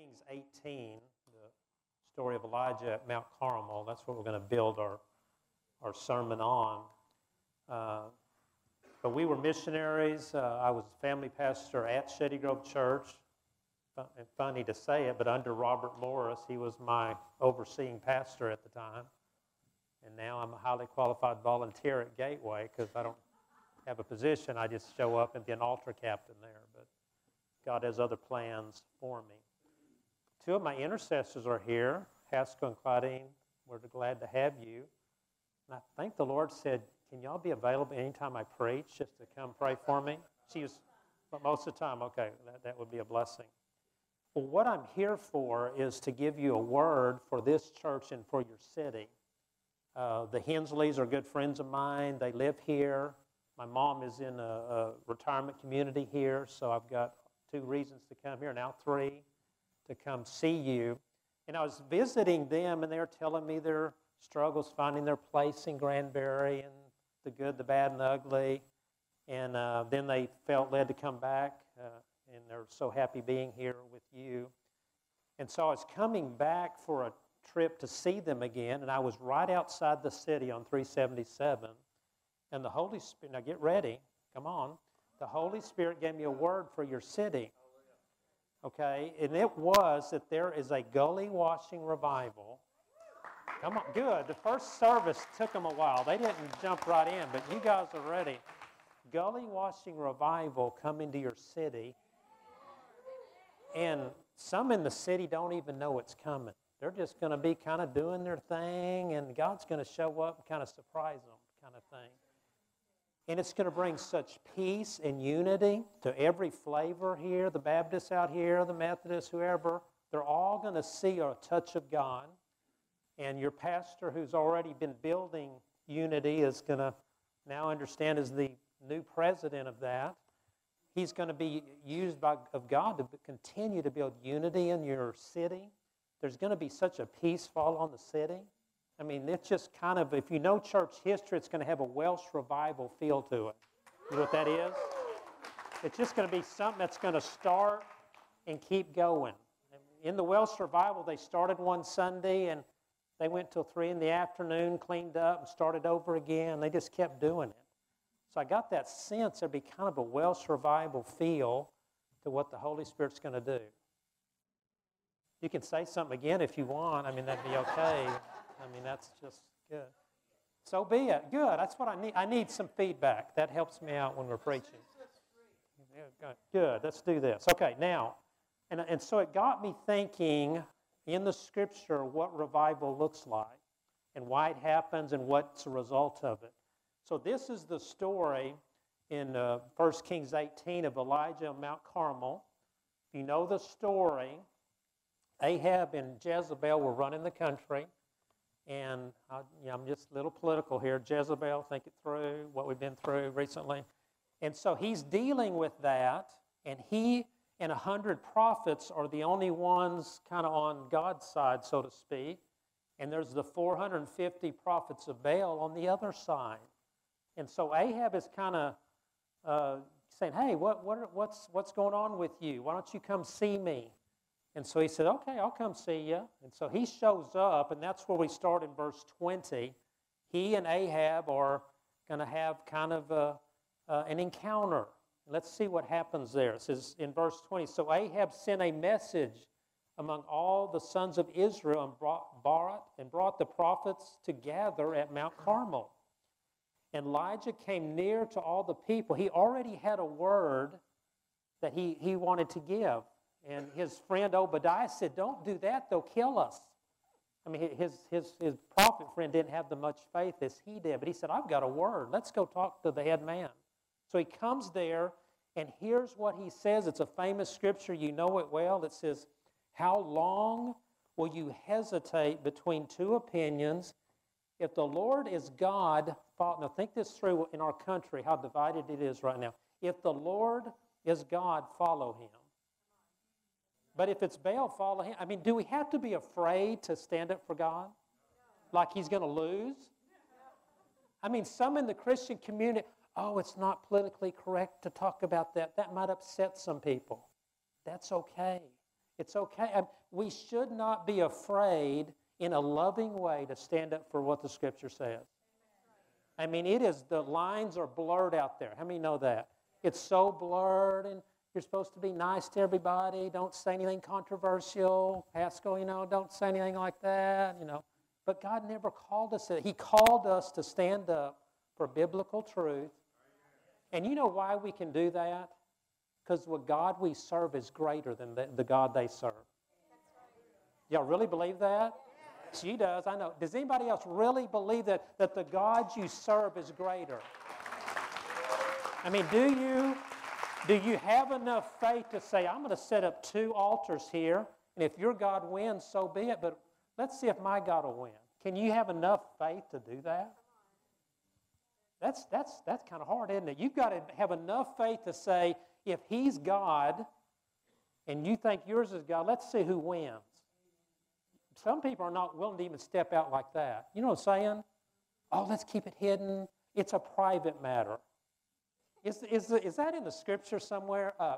Kings 18, the story of Elijah at Mount Carmel. That's what we're going to build our, our sermon on. Uh, but we were missionaries. Uh, I was family pastor at Shady Grove Church. Funny to say it, but under Robert Morris, he was my overseeing pastor at the time. And now I'm a highly qualified volunteer at Gateway because I don't have a position. I just show up and be an altar captain there. But God has other plans for me. Two of my intercessors are here, Haskell and Claudine. We're glad to have you. And I think the Lord said, Can y'all be available anytime I preach just to come pray for me? She was, but most of the time, okay, that, that would be a blessing. Well, what I'm here for is to give you a word for this church and for your city. Uh, the Hensleys are good friends of mine. They live here. My mom is in a, a retirement community here, so I've got two reasons to come here, now three to come see you. And I was visiting them, and they were telling me their struggles finding their place in Granbury and the good, the bad, and the ugly. And uh, then they felt led to come back, uh, and they're so happy being here with you. And so I was coming back for a trip to see them again, and I was right outside the city on 377. And the Holy Spirit, now get ready, come on. The Holy Spirit gave me a word for your city. Okay? And it was that there is a gully washing revival. Come on, good. The first service took them a while. They didn't jump right in, but you guys are ready. Gully washing revival coming to your city. And some in the city don't even know it's coming. They're just going to be kind of doing their thing, and God's going to show up and kind of surprise them, kind of thing. And it's going to bring such peace and unity to every flavor here the Baptists out here, the Methodists, whoever. They're all going to see a touch of God. And your pastor, who's already been building unity, is going to now understand as the new president of that. He's going to be used by, of God to continue to build unity in your city. There's going to be such a peace fall on the city. I mean, it's just kind of, if you know church history, it's going to have a Welsh revival feel to it. You know what that is? It's just going to be something that's going to start and keep going. In the Welsh revival, they started one Sunday and they went till 3 in the afternoon, cleaned up, and started over again. They just kept doing it. So I got that sense there'd be kind of a Welsh revival feel to what the Holy Spirit's going to do. You can say something again if you want. I mean, that'd be okay. I mean, that's just good. So be it. Good. That's what I need. I need some feedback. That helps me out when we're preaching. Good. Let's do this. Okay, now, and, and so it got me thinking in the scripture what revival looks like and why it happens and what's a result of it. So this is the story in uh, 1 Kings 18 of Elijah on Mount Carmel. If you know the story, Ahab and Jezebel were running the country. And I'm just a little political here. Jezebel, think it through, what we've been through recently. And so he's dealing with that, and he and a hundred prophets are the only ones kind of on God's side, so to speak. And there's the 450 prophets of Baal on the other side. And so Ahab is kind of uh, saying, Hey, what, what, what's, what's going on with you? Why don't you come see me? And so he said, Okay, I'll come see you. And so he shows up, and that's where we start in verse 20. He and Ahab are going to have kind of a, uh, an encounter. Let's see what happens there. It says in verse 20 So Ahab sent a message among all the sons of Israel and brought, brought, and brought the prophets together at Mount Carmel. And Elijah came near to all the people. He already had a word that he, he wanted to give. And his friend Obadiah said, Don't do that, they'll kill us. I mean, his, his, his prophet friend didn't have the much faith as he did, but he said, I've got a word. Let's go talk to the head man. So he comes there, and here's what he says. It's a famous scripture. You know it well. It says, How long will you hesitate between two opinions? If the Lord is God, now think this through in our country, how divided it is right now. If the Lord is God, follow him. But if it's Baal, follow him. I mean, do we have to be afraid to stand up for God? Like he's going to lose? I mean, some in the Christian community, oh, it's not politically correct to talk about that. That might upset some people. That's okay. It's okay. Um, we should not be afraid in a loving way to stand up for what the Scripture says. I mean, it is, the lines are blurred out there. How many know that? It's so blurred, and you're supposed to be nice to everybody. Don't say anything controversial. Pascal, you know, don't say anything like that, you know. But God never called us. to. He called us to stand up for biblical truth. And you know why we can do that? Because the God we serve is greater than the, the God they serve. Y'all really believe that? She does, I know. Does anybody else really believe that, that the God you serve is greater? I mean, do you, do you have enough faith to say, I'm going to set up two altars here, and if your God wins, so be it, but let's see if my God will win? Can you have enough faith to do that? That's, that's, that's kind of hard, isn't it? You've got to have enough faith to say, if He's God and you think yours is God, let's see who wins. Some people are not willing to even step out like that. You know what I'm saying? Oh, let's keep it hidden. It's a private matter. Is, is, is that in the scripture somewhere? Uh,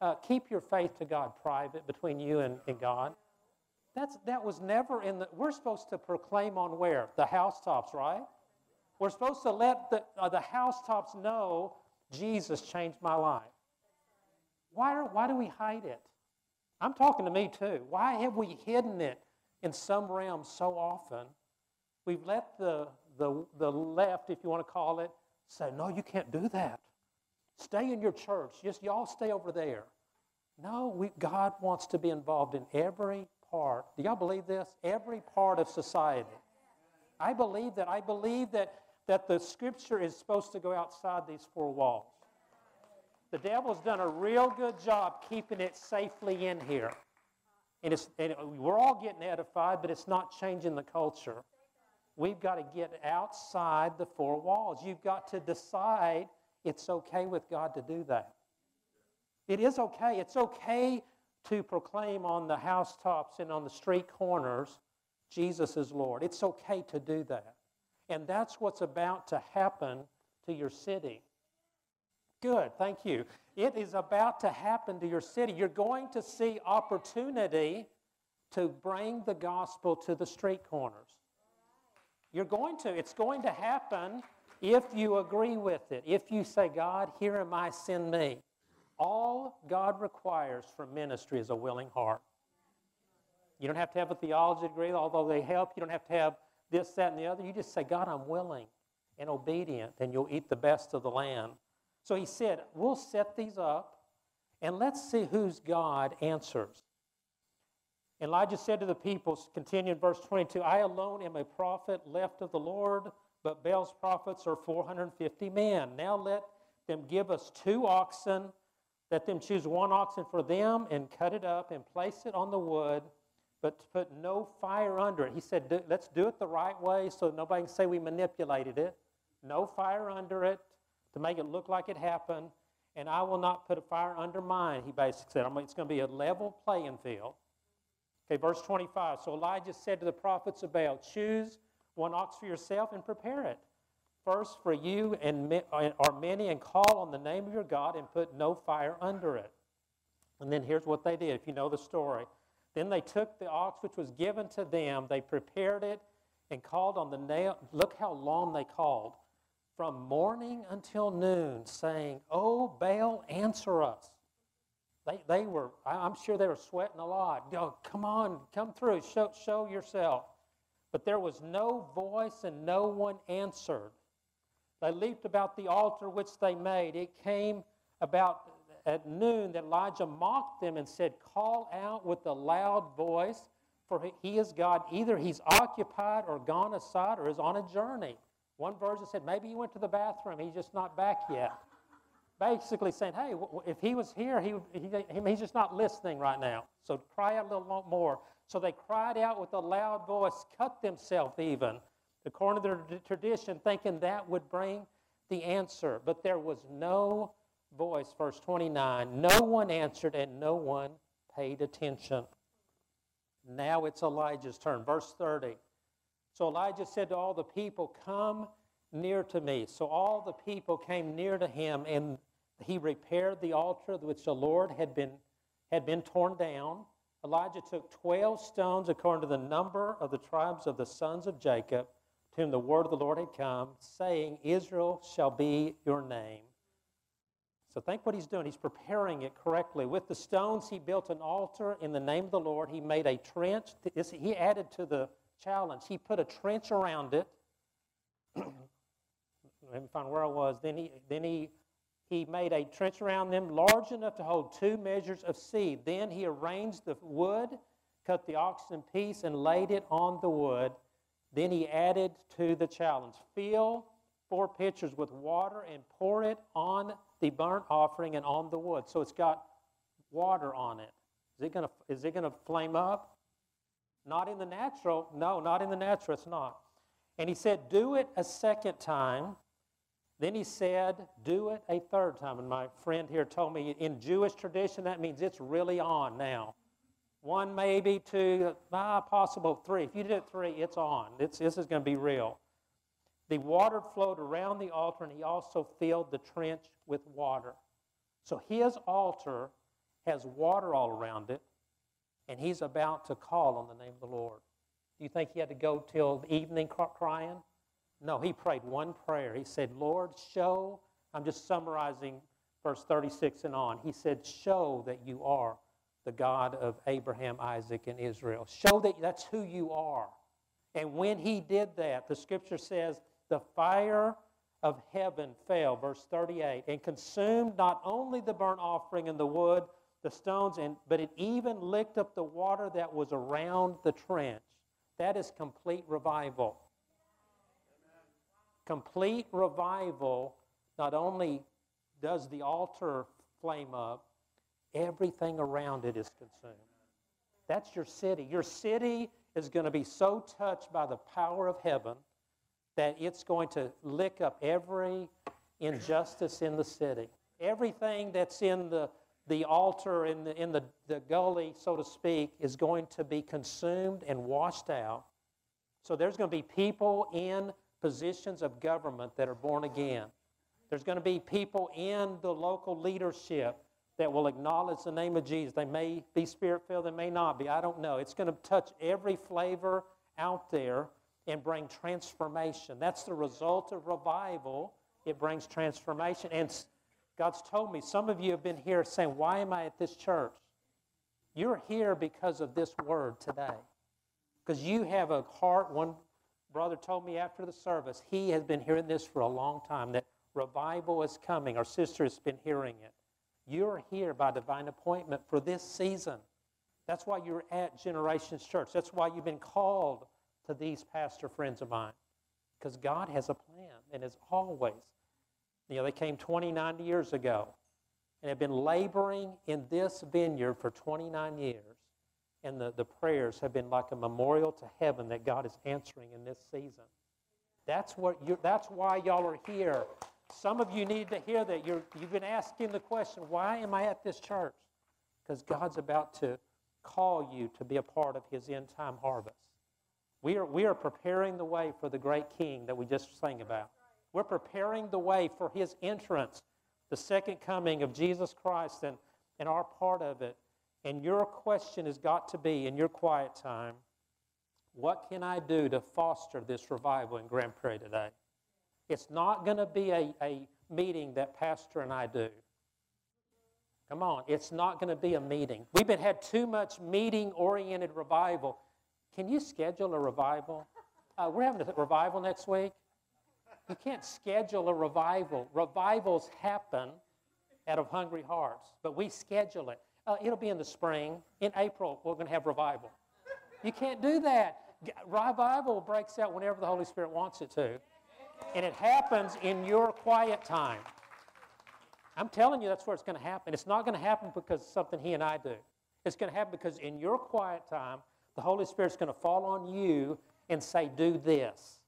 uh, keep your faith to God private between you and, and God. That's, that was never in the. We're supposed to proclaim on where? The housetops, right? We're supposed to let the, uh, the housetops know Jesus changed my life. Why, are, why do we hide it? I'm talking to me too. Why have we hidden it in some realms so often? We've let the, the, the left, if you want to call it, say, no, you can't do that. Stay in your church. Just y'all stay over there. No, we, God wants to be involved in every part. Do y'all believe this? Every part of society. I believe that. I believe that that the scripture is supposed to go outside these four walls. The devil's done a real good job keeping it safely in here. And, it's, and we're all getting edified, but it's not changing the culture. We've got to get outside the four walls. You've got to decide it's okay with God to do that. It is okay. It's okay to proclaim on the housetops and on the street corners Jesus is Lord. It's okay to do that. And that's what's about to happen to your city. Good, thank you. It is about to happen to your city. You're going to see opportunity to bring the gospel to the street corners. You're going to. It's going to happen if you agree with it. If you say, God, here am I, send me. All God requires from ministry is a willing heart. You don't have to have a theology degree, although they help. You don't have to have this, that, and the other. You just say, God, I'm willing and obedient, and you'll eat the best of the land. So he said, We'll set these up, and let's see whose God answers. Elijah said to the people, continue in verse 22, I alone am a prophet left of the Lord, but Baal's prophets are 450 men. Now let them give us two oxen, let them choose one oxen for them and cut it up and place it on the wood but to put no fire under it. He said, let's do it the right way so nobody can say we manipulated it. No fire under it to make it look like it happened. And I will not put a fire under mine, he basically said. It's going to be a level playing field. Okay, verse 25. So Elijah said to the prophets of Baal, Choose one ox for yourself and prepare it. First for you and are many, and call on the name of your God and put no fire under it. And then here's what they did, if you know the story. Then they took the ox which was given to them, they prepared it, and called on the name. Look how long they called. From morning until noon, saying, Oh, Baal, answer us. They, they were, I'm sure they were sweating a lot. Go, come on, come through, show, show yourself. But there was no voice and no one answered. They leaped about the altar which they made. It came about at noon that Elijah mocked them and said, Call out with a loud voice, for he is God. Either he's occupied or gone aside or is on a journey. One version said, Maybe he went to the bathroom, he's just not back yet. Basically saying, Hey, if he was here, he, he, he's just not listening right now. So cry out a little more. So they cried out with a loud voice, cut themselves even, according to their tradition, thinking that would bring the answer. But there was no voice, verse 29, no one answered and no one paid attention. Now it's Elijah's turn. Verse 30. So Elijah said to all the people, Come near to me. So all the people came near to him, and he repaired the altar which the Lord had been, had been torn down. Elijah took 12 stones according to the number of the tribes of the sons of Jacob, to whom the word of the Lord had come, saying, Israel shall be your name. So think what he's doing. He's preparing it correctly. With the stones, he built an altar in the name of the Lord. He made a trench. He added to the challenge. He put a trench around it. Let me find where I was. Then he, then he, he made a trench around them large enough to hold two measures of seed. Then he arranged the wood, cut the oxen piece, and laid it on the wood. Then he added to the challenge fill four pitchers with water and pour it on the burnt offering and on the wood. So it's got water on it. Is it gonna, is it gonna flame up? Not in the natural. No, not in the natural. It's not. And he said, Do it a second time. Then he said, Do it a third time. And my friend here told me in Jewish tradition, that means it's really on now. One, maybe two, ah, possible three. If you did it three, it's on. It's, this is going to be real. The water flowed around the altar, and he also filled the trench with water. So his altar has water all around it, and he's about to call on the name of the Lord. Do you think he had to go till the evening crying? No, he prayed one prayer. He said, Lord, show, I'm just summarizing verse 36 and on. He said, Show that you are the God of Abraham, Isaac, and Israel. Show that that's who you are. And when he did that, the scripture says the fire of heaven fell, verse 38, and consumed not only the burnt offering and the wood, the stones, and, but it even licked up the water that was around the trench. That is complete revival. Complete revival not only does the altar flame up, everything around it is consumed. That's your city. Your city is going to be so touched by the power of heaven that it's going to lick up every injustice in the city. Everything that's in the, the altar, in, the, in the, the gully, so to speak, is going to be consumed and washed out. So there's going to be people in positions of government that are born again. There's going to be people in the local leadership that will acknowledge the name of Jesus. They may be spirit filled, they may not be. I don't know. It's going to touch every flavor out there and bring transformation. That's the result of revival. It brings transformation. And God's told me, some of you have been here saying, Why am I at this church? You're here because of this word today. Because you have a heart. One brother told me after the service, he has been hearing this for a long time that revival is coming. Our sister has been hearing it. You're here by divine appointment for this season. That's why you're at Generations Church. That's why you've been called to these pastor friends of mine because God has a plan and has always. You know, they came 29 years ago and have been laboring in this vineyard for 29 years. And the, the prayers have been like a memorial to heaven that God is answering in this season. That's, what you that's why y'all are here. Some of you need to hear that. You're, you've been asking the question, why am I at this church? Because God's about to call you to be a part of his end time harvest. We are, we are preparing the way for the great king that we just sang about. We're preparing the way for his entrance, the second coming of Jesus Christ, and, and our part of it. And your question has got to be in your quiet time what can I do to foster this revival in Granbury today? It's not going to be a, a meeting that Pastor and I do. Come on, it's not going to be a meeting. We've been had too much meeting oriented revival. Can you schedule a revival? Uh, we're having a revival next week. You can't schedule a revival. Revivals happen out of hungry hearts, but we schedule it. Uh, it'll be in the spring. In April, we're going to have revival. You can't do that. Revival breaks out whenever the Holy Spirit wants it to, and it happens in your quiet time. I'm telling you, that's where it's going to happen. It's not going to happen because something He and I do. It's going to happen because in your quiet time, the Holy Spirit's going to fall on you and say, Do this.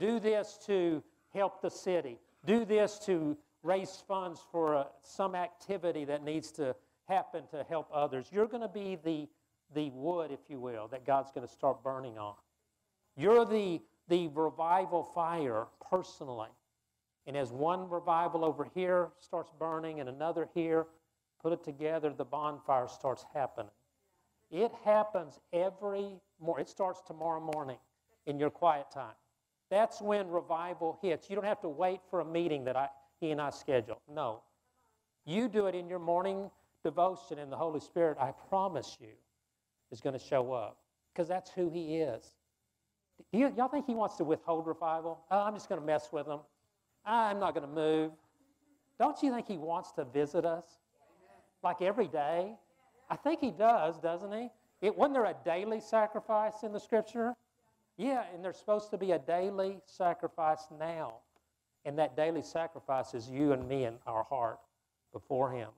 Do this to help the city. Do this to raise funds for uh, some activity that needs to happen to help others. You're going to be the, the wood, if you will, that God's going to start burning on. You're the, the revival fire personally. And as one revival over here starts burning and another here, put it together, the bonfire starts happening. It happens every morning. It starts tomorrow morning in your quiet time. That's when revival hits. You don't have to wait for a meeting that I, he and I schedule. No. You do it in your morning devotion, and the Holy Spirit, I promise you, is going to show up because that's who He is. Do you, y'all think He wants to withhold revival? Oh, I'm just going to mess with them. I'm not going to move. Don't you think He wants to visit us? Like every day? I think He does, doesn't He? It, wasn't there a daily sacrifice in the Scripture? Yeah, and there's supposed to be a daily sacrifice now. And that daily sacrifice is you and me in our heart before Him.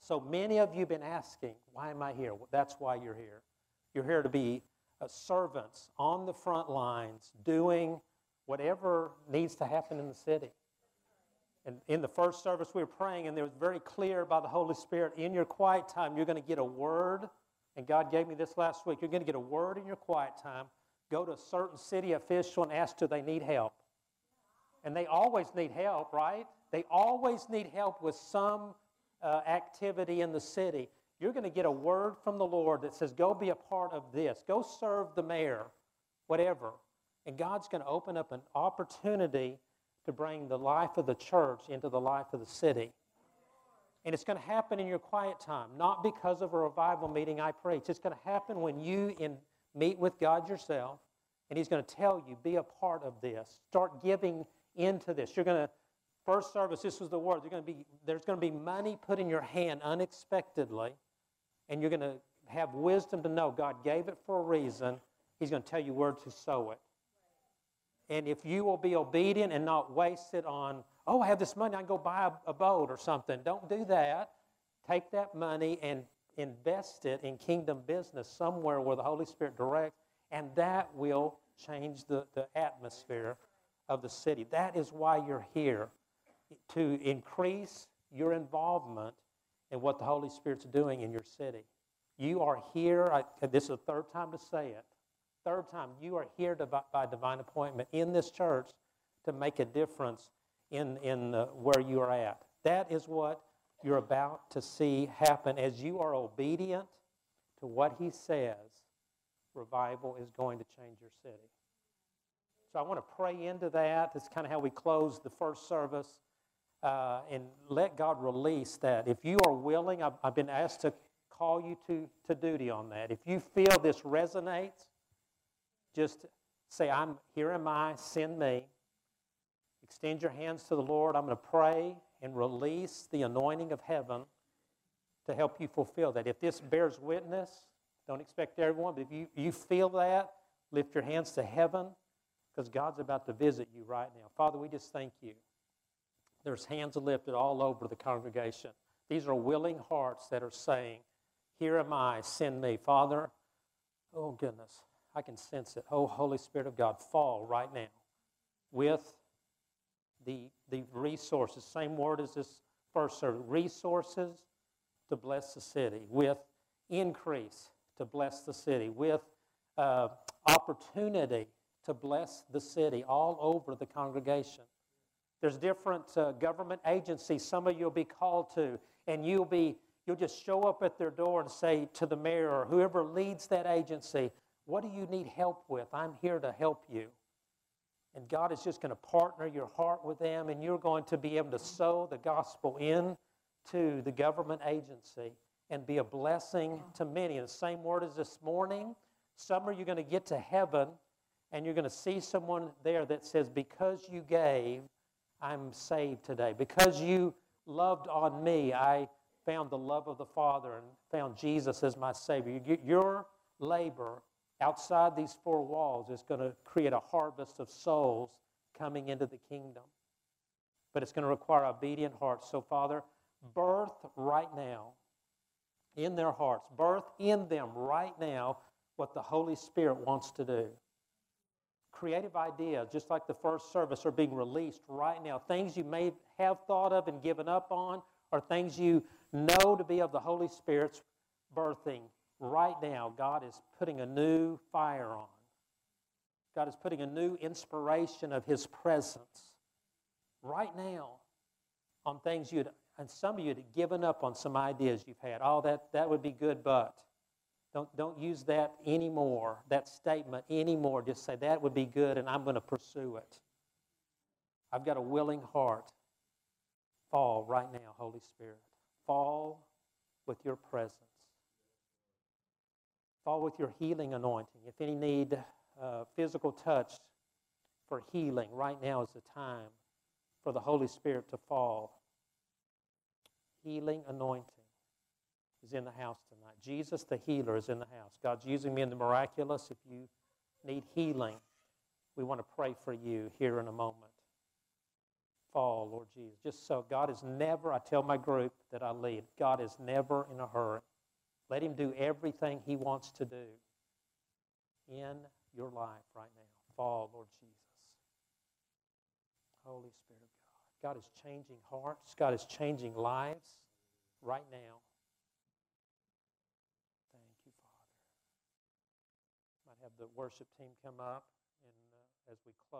So many of you have been asking, why am I here? Well, that's why you're here. You're here to be uh, servants on the front lines, doing whatever needs to happen in the city. And in the first service, we were praying, and it was very clear by the Holy Spirit in your quiet time, you're going to get a word. And God gave me this last week. You're going to get a word in your quiet time. Go to a certain city official and ask, do they need help? And they always need help, right? They always need help with some uh, activity in the city. You're going to get a word from the Lord that says, go be a part of this. Go serve the mayor, whatever. And God's going to open up an opportunity to bring the life of the church into the life of the city. And it's going to happen in your quiet time, not because of a revival meeting I preach. It's going to happen when you in, meet with God yourself, and He's going to tell you, be a part of this. Start giving into this. You're going to, first service, this was the word. Going be, there's going to be money put in your hand unexpectedly, and you're going to have wisdom to know God gave it for a reason. He's going to tell you where to sow it. And if you will be obedient and not waste it on, oh, I have this money, I can go buy a, a boat or something. Don't do that. Take that money and invest it in kingdom business somewhere where the Holy Spirit directs, and that will change the, the atmosphere of the city. That is why you're here, to increase your involvement in what the Holy Spirit's doing in your city. You are here, I, this is the third time to say it, third time, you are here to, by divine appointment in this church to make a difference in, in where you are at. That is what you're about to see happen as you are obedient to what he says. Revival is going to change your city. So I want to pray into that. That's kind of how we close the first service. Uh, and let God release that. If you are willing, I've, I've been asked to call you to, to duty on that. If you feel this resonates, just say, I'm here am I, send me. Extend your hands to the Lord. I'm going to pray and release the anointing of heaven to help you fulfill that. If this bears witness, don't expect everyone, but if you, you feel that, lift your hands to heaven because God's about to visit you right now. Father, we just thank you. There's hands lifted all over the congregation. These are willing hearts that are saying, Here am I, send me. Father, oh goodness, I can sense it. Oh, Holy Spirit of God, fall right now with the, the resources, same word as this first service, resources to bless the city, with increase to bless the city, with uh, opportunity to bless the city all over the congregation. There's different uh, government agencies some of you will be called to, and you'll be you'll just show up at their door and say to the mayor or whoever leads that agency, "What do you need help with? I'm here to help you." And God is just going to partner your heart with them, and you're going to be able to sow the gospel in to the government agency and be a blessing to many. And the same word as this morning, some are you going to get to heaven and you're going to see someone there that says, Because you gave, I'm saved today. Because you loved on me, I found the love of the Father and found Jesus as my Savior. Your labor outside these four walls is going to create a harvest of souls coming into the kingdom. But it's going to require obedient hearts. So, Father, birth right now in their hearts, birth in them right now what the Holy Spirit wants to do creative ideas, just like the first service, are being released right now. Things you may have thought of and given up on, or things you know to be of the Holy Spirit's birthing. Right now, God is putting a new fire on. God is putting a new inspiration of His presence right now on things you'd, and some of you had given up on some ideas you've had. Oh, that, that would be good, but Don't, don't use that anymore, that statement anymore. Just say, that would be good, and I'm going to pursue it. I've got a willing heart. Fall right now, Holy Spirit. Fall with your presence. Fall with your healing anointing. If any need uh, physical touch for healing, right now is the time for the Holy Spirit to fall. Healing anointing is in the house tonight. Jesus, the healer, is in the house. God's using me in the miraculous. If you need healing, we want to pray for you here in a moment. Fall, Lord Jesus. Just so God is never, I tell my group that I lead, God is never in a hurry. Let Him do everything He wants to do in your life right now. Fall, Lord Jesus. Holy Spirit of God. God is changing hearts, God is changing lives right now. Thank you, Father. Might have the worship team come up and uh, as we close.